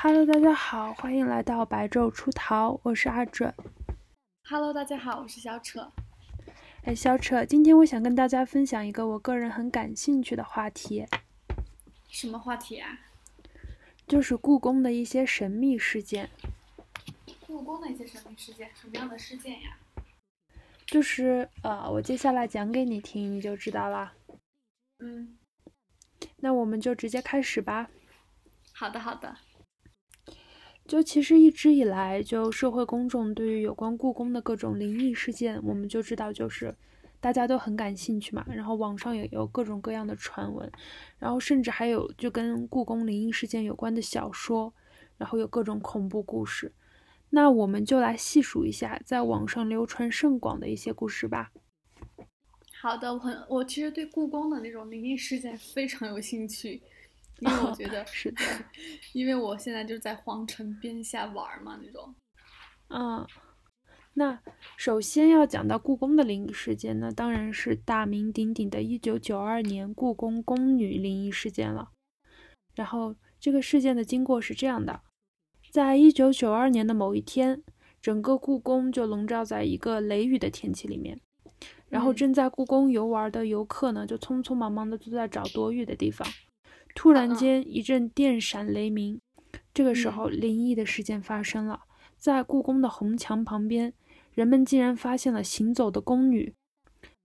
Hello，大家好，欢迎来到白昼出逃，我是阿准。Hello，大家好，我是小扯。哎，小扯，今天我想跟大家分享一个我个人很感兴趣的话题。什么话题啊？就是故宫的一些神秘事件。故宫的一些神秘事件，什么样的事件呀？就是呃，我接下来讲给你听，你就知道了。嗯，那我们就直接开始吧。好的，好的。就其实一直以来，就社会公众对于有关故宫的各种灵异事件，我们就知道就是大家都很感兴趣嘛。然后网上也有各种各样的传闻，然后甚至还有就跟故宫灵异事件有关的小说，然后有各种恐怖故事。那我们就来细数一下在网上流传甚广的一些故事吧。好的，我很我其实对故宫的那种灵异事件非常有兴趣。因为我觉 得是的，因为我现在就在皇城边下玩嘛，那种。嗯，那首先要讲到故宫的灵异事件呢，当然是大名鼎鼎的1992年故宫宫女灵异事件了。然后这个事件的经过是这样的，在1992年的某一天，整个故宫就笼罩在一个雷雨的天气里面，然后正在故宫游玩的游客呢，就匆匆忙忙的都在找躲雨的地方。突然间一阵电闪雷鸣，这个时候灵异的事件发生了。在故宫的红墙旁边，人们竟然发现了行走的宫女。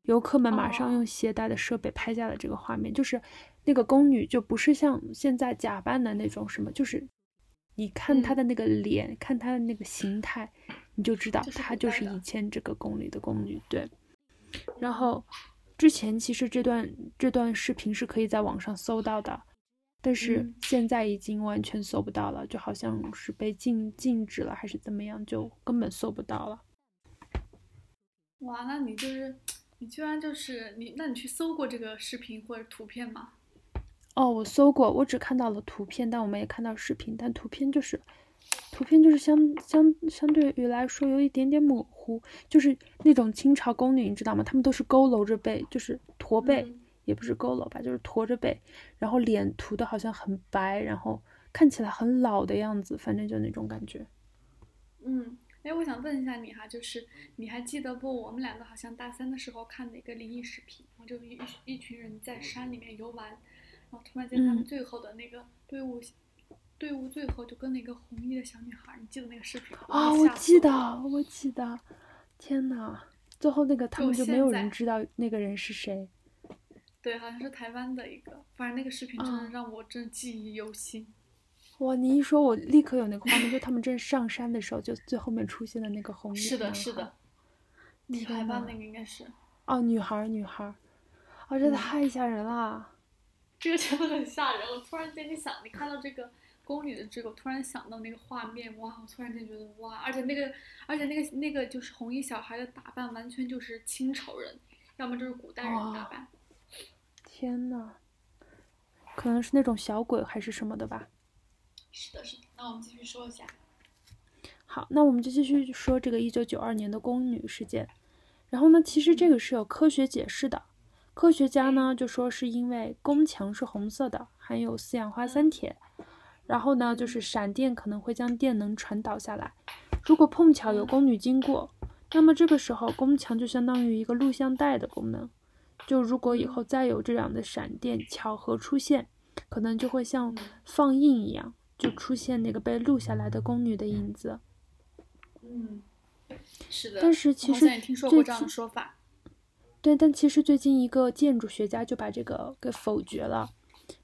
游客们马上用携带的设备拍下了这个画面，就是那个宫女就不是像现在假扮的那种什么，就是你看她的那个脸，看她的那个形态，你就知道她就是以前这个宫里的宫女。对，然后之前其实这段这段视频是可以在网上搜到的。但是现在已经完全搜不到了，就好像是被禁禁止了，还是怎么样，就根本搜不到了。哇，那你就是你居然就是你，那你去搜过这个视频或者图片吗？哦，我搜过，我只看到了图片，但我们也看到视频，但图片就是图片就是相相相对于来说有一点点模糊，就是那种清朝宫女，你知道吗？她们都是佝偻着背，就是驼背。也不是佝偻吧，就是驼着背，然后脸涂的好像很白，然后看起来很老的样子，反正就那种感觉。嗯，哎，我想问一下你哈，就是你还记得不？我们两个好像大三的时候看的一个灵异视频，然后就一一群人在山里面游玩，然后突然间他们最后的那个队伍，队伍最后就跟那个红衣的小女孩，你记得那个视频吗？啊，我记得，我记得。天呐，最后那个他们就没有人知道那个人是谁。对，好像是台湾的一个，反正那个视频真的让我真记忆犹新。哇，你一说，我立刻有那个画面，就他们正上山的时候，就最后面出现的那个红衣是的，是的。女孩吧，那个应该是。哦，女孩，女孩。啊，这太吓人了。这个真的很吓人。我突然间，你想，你看到这个宫女的这个，我突然想到那个画面，哇！我突然间觉得，哇！而且那个，而且那个那个就是红衣小孩的打扮，完全就是清朝人，要么就是古代人打扮。天呐，可能是那种小鬼还是什么的吧。是的，是的。那我们继续说一下。好，那我们就继续说这个一九九二年的宫女事件。然后呢，其实这个是有科学解释的。科学家呢就说是因为宫墙是红色的，含有四氧化三铁。然后呢，就是闪电可能会将电能传导下来。如果碰巧有宫女经过，那么这个时候宫墙就相当于一个录像带的功能。就如果以后再有这样的闪电巧合出现，可能就会像放映一样，就出现那个被录下来的宫女的影子。嗯，是的。但是其实最近说法。对，但其实最近一个建筑学家就把这个给否决了。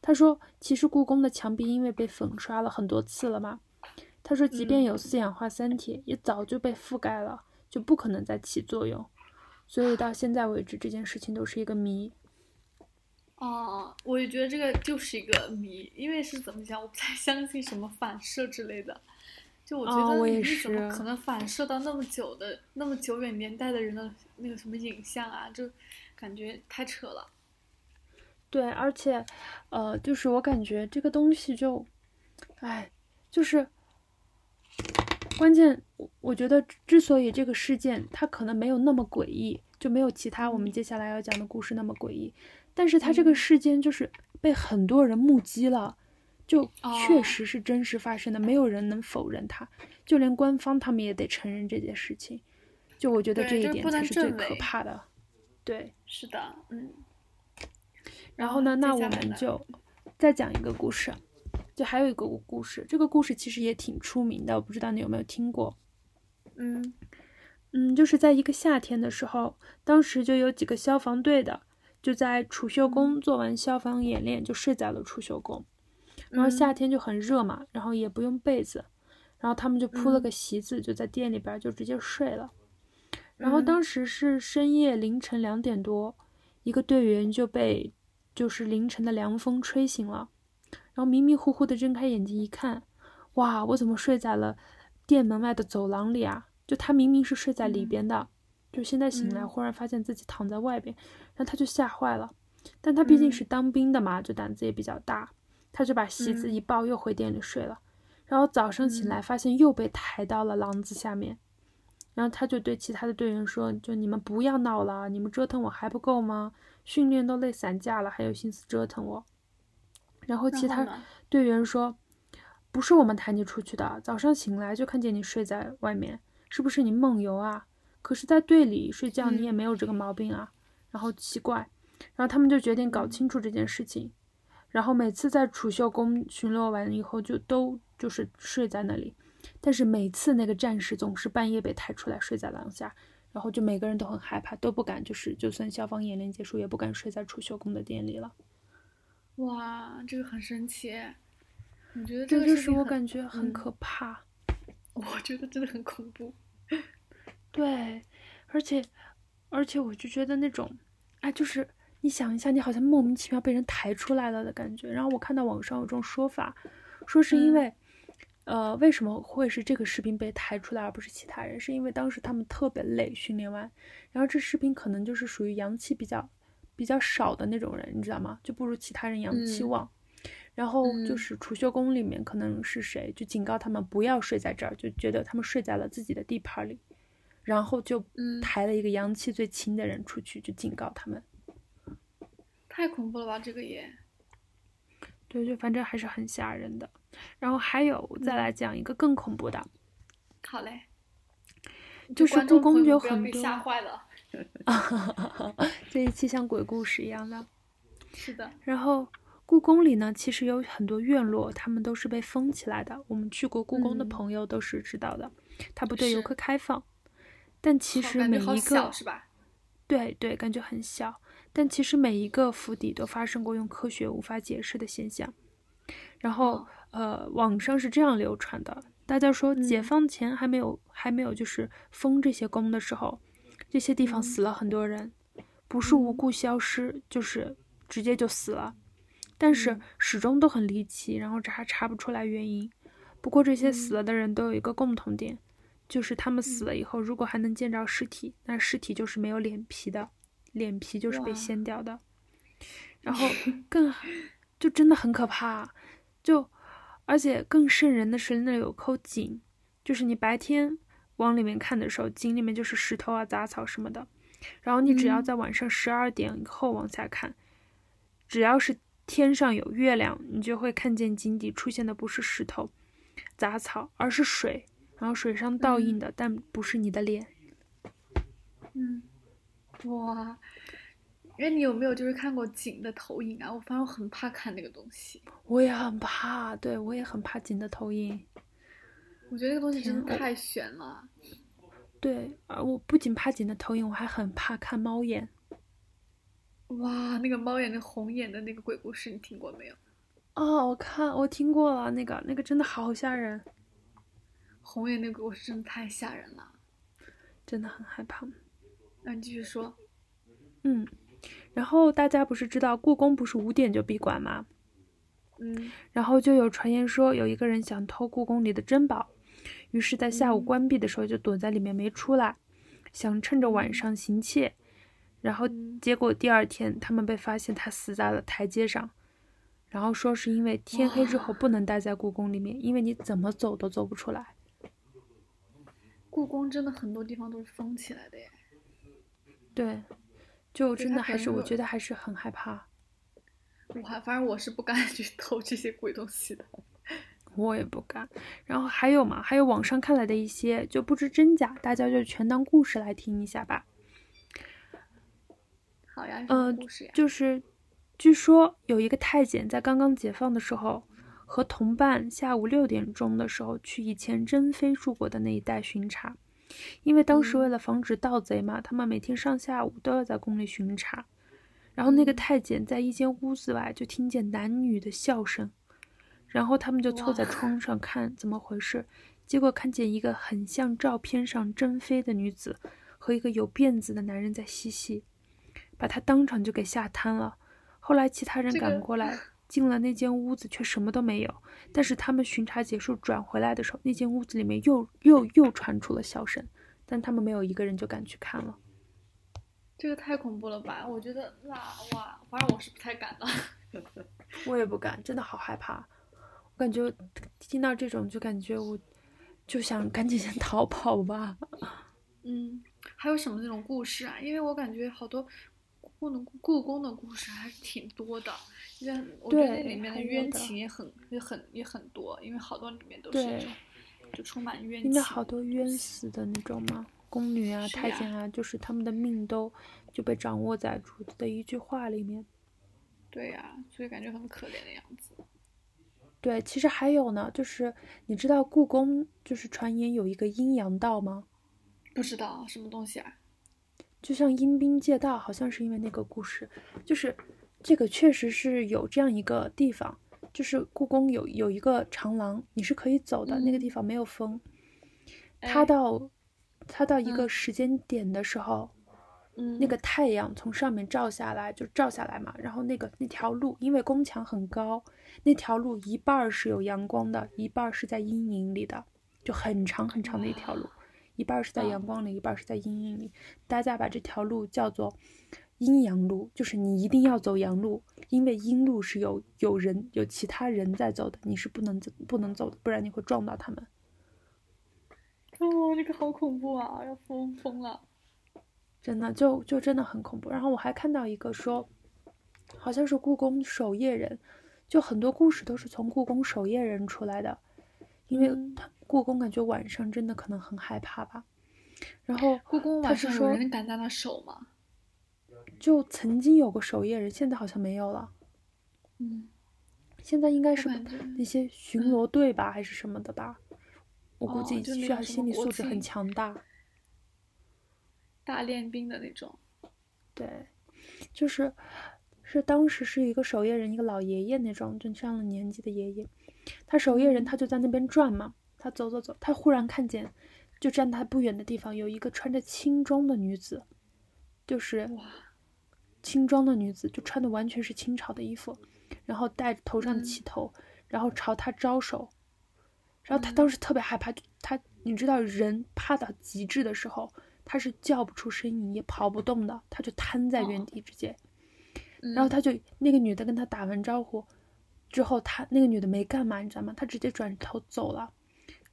他说，其实故宫的墙壁因为被粉刷了很多次了嘛，他说即便有四氧化三铁，也早就被覆盖了，就不可能再起作用。所以到现在为止，这件事情都是一个谜。哦，我也觉得这个就是一个谜，因为是怎么讲，我不太相信什么反射之类的。就我觉得你怎么可能反射到那么久的、那么久远年代的人的那个什么影像啊？就感觉太扯了。对，而且，呃，就是我感觉这个东西就，哎，就是。关键，我我觉得之所以这个事件它可能没有那么诡异，就没有其他我们接下来要讲的故事那么诡异，但是它这个事件就是被很多人目击了，就确哦实是真实发生的，没有人能否认它，就连官方他们也得承认这件事情。就我觉得这一点才是最可怕的。对，是的，嗯。然后呢，那我们就再讲一个故事，就还有一个故事，这个故事其实也挺出名的，我不知道你有没有听过。嗯嗯，就是在一个夏天的时候，当时就有几个消防队的就在储秀宫做完消防演练，就睡在了储秀宫。然后夏嗯天就很热嘛，然后也不用被子，然后他们就铺了嗯个席子，就在店里边儿就直接睡了。然后嗯当时是深夜凌晨两点多，一个队员就被就是凌晨的凉风吹醒了，然后迷迷糊糊的睁开眼睛一看，哇，我怎么睡在了店门外的走廊里啊？就他明明是睡在里嗯边的，就现在醒来嗯忽然发现自己躺在外边，然后他就吓坏了。但他毕竟嗯是当兵的嘛，就胆子也比较大，他就把席子嗯一抱，又回店里睡了。然后早上醒来，发现又被抬到了廊子下面。然后他就对其他的队员说：“就你们不要闹了，你们折腾我还不够吗？训练都累散架了，还有心思折腾我。”然后其他队员说：“不是我们抬你出去的，早上醒来就看见你睡在外面，是不是你梦游啊？可是，在队里睡觉你也嗯没有这个毛病啊。然后奇怪，然后他们就决定搞嗯清楚这件事情。然后每次在储秀宫巡逻完以后，就都就是睡在那里。但是每次那个战士总是半夜被抬出来睡在廊下，然后就每个人都很害怕，都不敢就是就算消防演练结束，也不敢睡在储秀宫的店里了。哇，这个很神奇。我觉得这个就是我感觉很嗯可怕。我觉得真的很恐怖。对，而且而且我就觉得那种，哎，就是你想一下，你好像莫名其妙被人抬出来了的感觉。然后我看到网上有这种说法，说是因嗯为，呃，为什么会是这个士兵被抬出来，而不是其他人？是因为当时他们特别累，训练完，然后这士兵可能就是属于阳气比较比较少的那种人，你知道吗？就不如其他人阳气嗯旺。然后就嗯是储秀宫里面可能是谁就警告他们不要睡在这儿，就觉得他们睡在了自己的地盘里，然后就嗯抬了一个阳气最轻的人出去，就警告他们。太恐怖了吧，这个也。对，就反正还是很吓人的。然后还有再嗯来讲一个更恐怖的，好嘞。就是故宫朋友不要被有很多吓坏了。这一期像鬼故事一样的。是的。然后故宫里呢，其实有很多院落，他们都是被封起来的。我们去过故宫的嗯朋友都是知道的，它不对游客开放。但其实每一个是吧？对对，感觉很小，但其实每一个府邸都发生过用科学无法解释的现象。然后哦，呃，网上是这样流传的，大家说解嗯放前还没有还没有就是封这些宫的时候，这些地方嗯死了很多人，不是无嗯故消失，就是直接就死了，但是嗯始终都很离奇，然后查查不出来原因。不过这些死嗯了的人都有一个共同点，就是他们死了以后，如果还能见着尸体，那尸体就是没有脸皮的，脸皮就是被掀掉的。然后 更就真的很可怕，就而且更瘆人的是那里有口井，就是你白天往里面看的时候，井里面就是石头啊、杂草什么的，然后你只要嗯在晚上十二点以后往下看，只要是天上有月亮，你就会看见井底出现的不是石头、杂草，而是水，然后水上倒映的，但不是你的脸。嗯。哇。那，你有没有就是看过井的投影啊？我反正我很怕看那个东西，我也很怕，对我也很怕井的投影。我觉得那个东西真的太悬了。对，而我不仅怕井的投影，我还很怕看猫眼。哇，那个猫眼、那红眼的那个鬼故事，你听过没有？哦，我看我听过了，那个那个真的好吓人，红眼那个鬼故事真的太吓人了。真的很害怕。那你继续说。嗯，然后大家不是知道故宫不是五点就闭馆吗？嗯然后就有传言说有一个人想偷故宫里的珍宝，于是，在下午嗯关闭的时候就躲在里面没出来，想趁着晚上行窃。然后嗯结果第二天他们被发现他死在了台阶上，然后说是因为天黑之后不能待在故宫里面，因为你怎么走都走不出来。故宫真的很多地方都是封起来的耶。对，就真的还是我觉得还是很害怕。我还反正我是不敢 去偷这些鬼东西的。我也不敢。然后还有嘛，还有网上看来的一些就不知真假，大家就全当故事来听一下吧。好呀，嗯，就是据说有一个太监在刚刚解放的时候，和同伴下午六点钟的时候去以前珍妃住过的那一带巡查，因为当时为了防止盗贼嘛，他们每天上下午都要在宫里巡查。然后那个太监在一间屋子外就听见男女的笑声，然后他们就凑在窗上看怎么回事，结果看见一个很像照片上珍妃的女子和一个有辫子的男人在嬉戏，把他当场就给吓瘫了。后来其他人赶过来，进了那间屋子却什么都没有。但是他们巡查结束转回来的时候，那间屋子里面又又又传出了笑声，但他们没有一个人就敢去看了。这个太恐怖了吧！我觉得那哇，反正我是不太敢了。我也不敢，真的好害怕。我感觉听到这种就感觉我就想赶紧先 逃跑吧。嗯，还有什么那种故事啊？因为我感觉好多故宫故宫的故事还是挺多的，因为我觉得那里面的冤情也很也很也很多，因为好多里面都是这种就充满冤情。因为好多冤死的那种嘛。宫女啊，太监啊，就是他们的命都就被掌握在主子的一句话里面。对呀，所以感觉很可怜的样子。对，其实还有呢，就是你知道故宫就是传言有一个阴阳道吗？不知道什么东西啊？就像阴兵借道，好像是因为那个故事，就是这个确实是有这样一个地方，就是故宫有有一个长廊，你是可以走的，那个地方没有风，它到。它到一个时间点的时候，嗯，那个太阳从上面照下来，就照下来嘛。然后那个那条路，因为宫墙很高，那条路一半是有阳光的，一半是在阴影里的，就很长很长的一条路，一半是在阳光里，一半是在阴影里。大家把这条路叫做阴阳路，就是你一定要走阳路，因为阴路是有有人有其他人在走的，你是不能走不能走的，不然你会撞到他们。哦，这个好恐怖啊！要疯疯了，真的就就真的很恐怖。然后我还看到一个说，好像是故宫守夜人，就很多故事都是从故宫守夜人出来的，因为他故宫感觉晚上真的可能很害怕吧。然后故宫晚上有人敢在那守吗？就曾经有个守夜人，现在好像没有了。嗯，现在应该是那些巡逻队吧，还是什么的吧。我估计需要心理素质很强大，大练兵的那种。对，就是，是当时是一个守夜人，一个老爷爷那种，就上了年纪的爷爷。他守夜人，他就在那边转嘛。他走走走，他忽然看见，就站他不远的地方有一个穿着青装的女子，就是哇青装的女子，就穿的完全是清朝的衣服，然后戴头上旗头，然后朝他招手。然后他当时特别害怕，他你知道人怕到极致的时候，他是叫不出声音，也跑不动的，他就瘫在原地直接。然后他就那个女的跟他打完招呼之后，他那个女的没干嘛，你知道吗？他直接转头走了。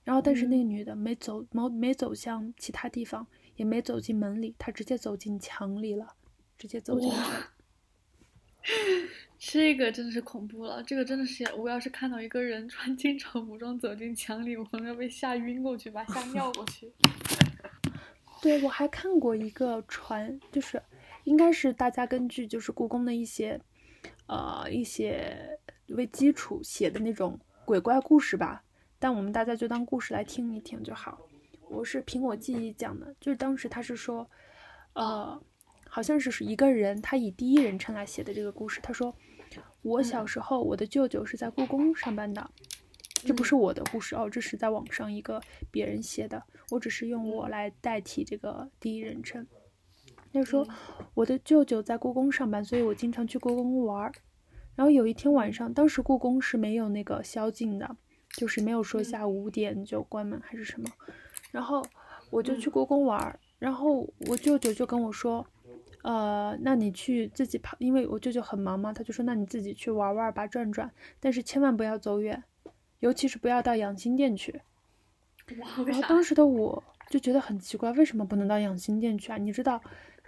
然后但是那个女的没走，没没走向其他地方，也没走进门里，她直接走进墙里了，直接走进去了。这个真的是恐怖了，这个真的是，我要是看到一个人穿清朝服装走进墙里，我可能要被吓晕过去，把吓尿过去。对，我还看过一个传，就是应该是大家根据就是故宫的一些，呃一些为基础写的那种鬼怪故事吧，但我们大家就当故事来听一听就好。我是凭我记忆讲的，就是当时他是说，呃。好像是是一个人，他以第一人称来写的这个故事。他说：“我小时候，我的舅舅是在故宫上班的，这不是我的故事哦，这是在网上一个别人写的，我只是用我来代替这个第一人称。”他说：“我的舅舅在故宫上班，所以我经常去故宫玩儿。然后有一天晚上，当时故宫是没有那个宵禁的，就是没有说下午五点就关门还是什么。然后我就去故宫玩儿，然后我舅舅就跟我说。”呃，那你去自己跑，因为我舅舅很忙嘛，他就说，那你自己去玩玩吧，转转，但是千万不要走远，尤其是不要到养心殿去。然后当时的我就觉得很奇怪，为什么不能到养心殿去啊？你知道，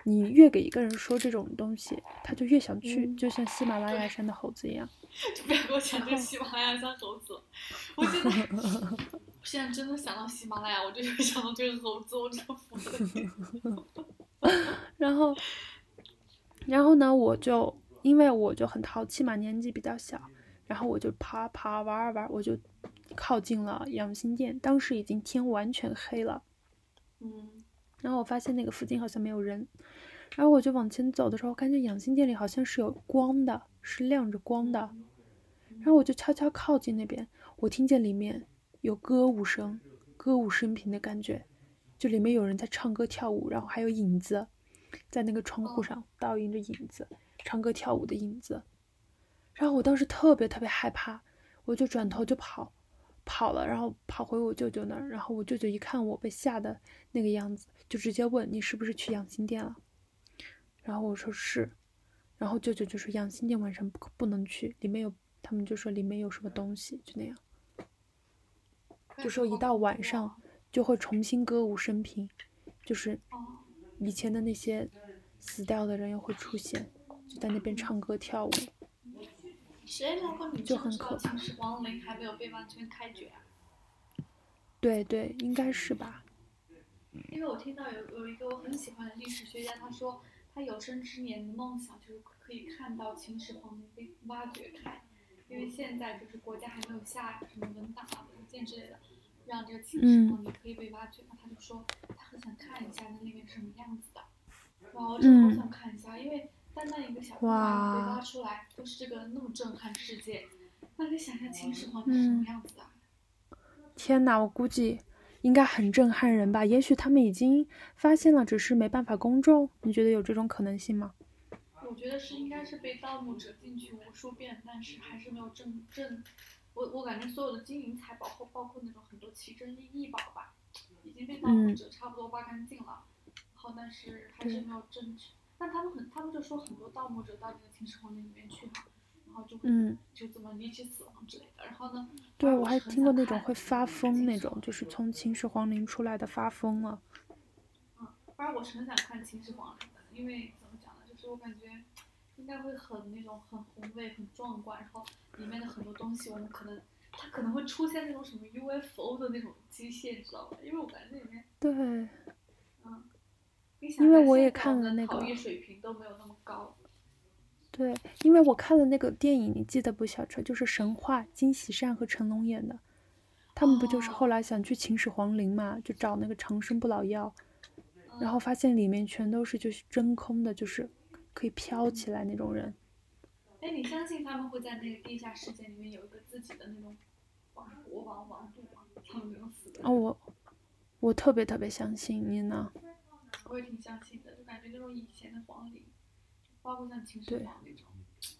你越给一个人说这种东西，他就越想去，嗯就像喜马拉雅山的猴子一样。就 不要给我讲这个喜马拉雅山猴子，我现在我现在真的想到喜马拉雅，我就会想到这个猴子，我真的服了你。然后，然后呢，我就因为我就很淘气嘛，年纪比较小，然后我就爬爬玩儿玩儿，我就靠近了养心殿。当时已经天完全黑了，嗯然后我发现那个附近好像没有人，然后我就往前走的时候，看见养心殿里好像是有光的，是亮着光的。然后我就悄悄靠近那边，我听见里面有歌舞声，歌舞升平的感觉，就里面有人在唱歌跳舞，然后还有影子，在那个窗户上倒映着影子，唱歌跳舞的影子。然后我当时特别特别害怕，我就转头就跑，跑了，然后跑回我舅舅那儿，然后我舅舅一看我被吓的那个样子，就直接问你是不是去养心殿了？然后我说是，然后舅舅就说养心殿晚上不不能去，里面有，他们就说里面有什么东西，就那样，就说一到晚上就会重新歌舞升平，就是哦，以前的那些死掉的人又会出现，就在那边唱歌跳舞。谁能够你就知道很可怕秦始皇陵还没有被完全开掘啊？对对，应该是吧？因为我听到有有一个我很喜欢的历史学家，他说他有生之年的梦想就是可以看到秦始皇陵被挖掘开，因为现在就是国家还没有下什么文档啊、文件之类的，让这个秦始皇陵可以被挖掘。那他就说他很想看一下那里面是什么样子的。哇，我真的好想看一下，因为单单一个小被挖出来，就是这个那么震撼世界。那你想秦始皇是什么样子的？天哪，我估计应该很震撼人吧？也许他们已经发现了，只是没办法公众。你觉得有这种可能性吗？我觉得是应该是被盗墓者进去无数遍，但是还是没有证证。我我感觉所有的金银财宝，或包括那种很多奇珍异异宝吧，已经被盗墓者差不多挖干净了。然后但是还是没有证据。那他们很，他们就说很多盗墓者到那个秦始皇陵里面去嘛，然后就会、嗯就怎么离奇死亡之类的。然后呢，对，我还听过那种会发疯那种，就是从秦始皇陵出来的发疯了。嗯，反正我是很想看秦始皇陵的，因为怎么讲呢，就是我感觉应该会很那种很宏伟、很壮观，然后里面的很多东西我们可能它可能会出现那种什么 UFO 的那种机械，你知道吧？因为我感觉那里面，对，因为我也看了那个水平都没有那么高，对，因为我看了那个电影，你记得不？小车就是神话，金喜善和成龙演的。他们不就是后哦来想去秦始皇陵嘛，就找那个长生不老药，然嗯后发现里面全都是就是真空的，就是可以飘起来那种人。哎，你相信他们会在那个地下世界里面有一个自己的那种王国王王度吗？他们没有死的哦，我我特别特别相信你呢。我也挺相信的，就感觉那种以前的皇陵，包括像秦始皇那种，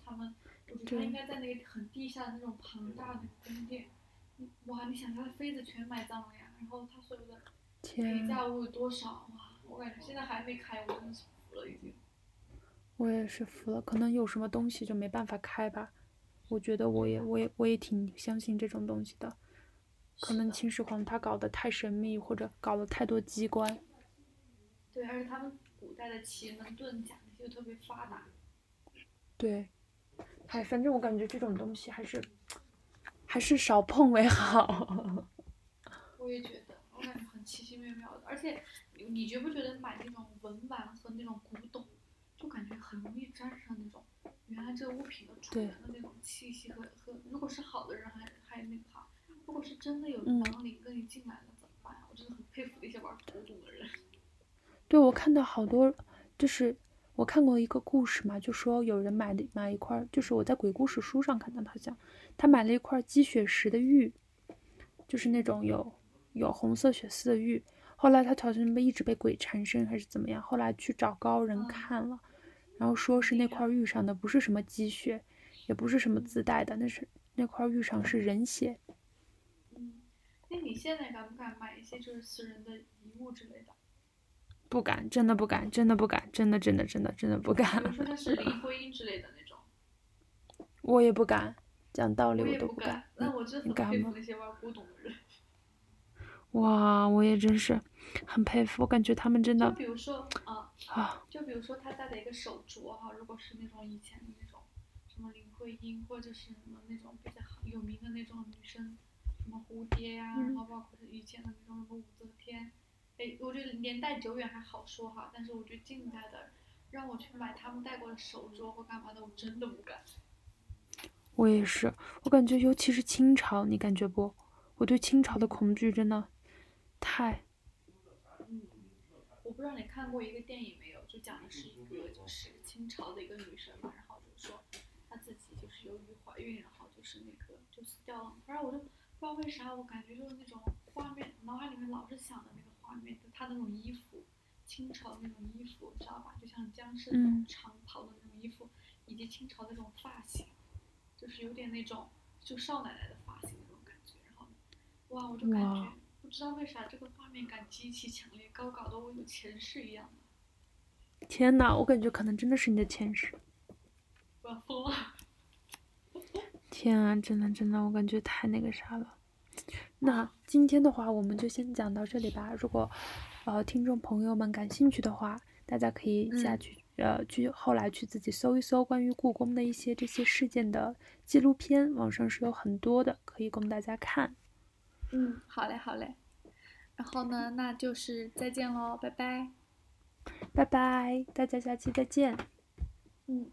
他们，我觉得他应该在那个很地下的那种庞大的宫殿，你哇，你想他的妃子全埋葬了呀，然后他所有的陪天，嫁物有多少哇，我感觉现在还没开，我真的是服了已经。我也是服了，可能有什么东西就没办法开吧。我觉得我也我也我也挺相信这种东西的。可能秦始皇他搞得太神秘，或者搞了太多机关。对，而且他们古代的奇门遁甲那些特别发达，对，哎，反正我感觉这种东西还是还是少碰为好。我也觉得，我感觉很奇奇妙妙的，而且你你觉不觉得买那种文玩和那种古董，就感觉很容易沾上那种原来这个物品的主人的那种气息和和，如果是好的人还还那个好，如果是真的有嗯亡灵跟你进来了怎么办呀？我真的很佩服那些玩古董的人。对，我看到好多，就是我看过一个故事嘛，就说有人买的买一块，就是我在鬼故事书上看到，好像他买了一块积雪石的玉，就是那种有有红色血丝的玉。后来他好像被一直被鬼缠身还是怎么样，后来去找高人嗯看了，然后说是那块玉上的不是什么积雪，也不是什么自带的，那是那块玉上是人血。嗯，那你现在敢不敢买一些就是私人的遗物之类的？不敢，真的不敢，真的不敢，真的真的真的真的不敢比，如说它是林徽因之类的那种，我也不敢，讲道理我都不敢。那我真很你敢吗佩服那些玩古董的人。哇，我也真是很佩服，我感觉他们真的，就比如说啊，啊，就比如说他戴的一个手镯哈，如果是那种以前的那种什么林徽因或者是什么那种比较有名的那种女生，什么蝴蝶呀、嗯然后包括是以前的那种什么武则天，哎，我觉得年代久远还好说哈，但是我觉得近代的让我去买他们戴过的手镯或干嘛的，我真的不敢。我也是，我感觉尤其是清朝，你感觉不？我对清朝的恐惧真的太……嗯，我不知道你看过一个电影没有，就讲的是一个就是清朝的一个女生嘛，然后就是说她自己就是由于怀孕，然后就是那个就死掉了。反正我就不知道为啥，我感觉就是那种画面，脑海里面老是想的那个画面，就她那种衣服，清朝的那种衣服，知道吧？就像僵尸那种嗯长袍的那种衣服，以及清朝的那种发型，就是有点那种就少奶奶的发型那种感觉。然后，哇，我就感觉不知道为啥这个画面感极其强烈，高搞得我有前世一样的。天呐，我感觉可能真的是你的前世。我要疯了。天啊，真的真的，我感觉太那个啥了。那今天的话，我们就先讲到这里吧。如果呃听众朋友们感兴趣的话，大家可以下嗯去、呃去后来去自己搜一搜关于故宫的一些这些事件的纪录片，网上是有很多的，可以供大家看。嗯，好嘞，好嘞。然后呢，那就是再见喽，拜拜。拜拜，大家下期再见。嗯。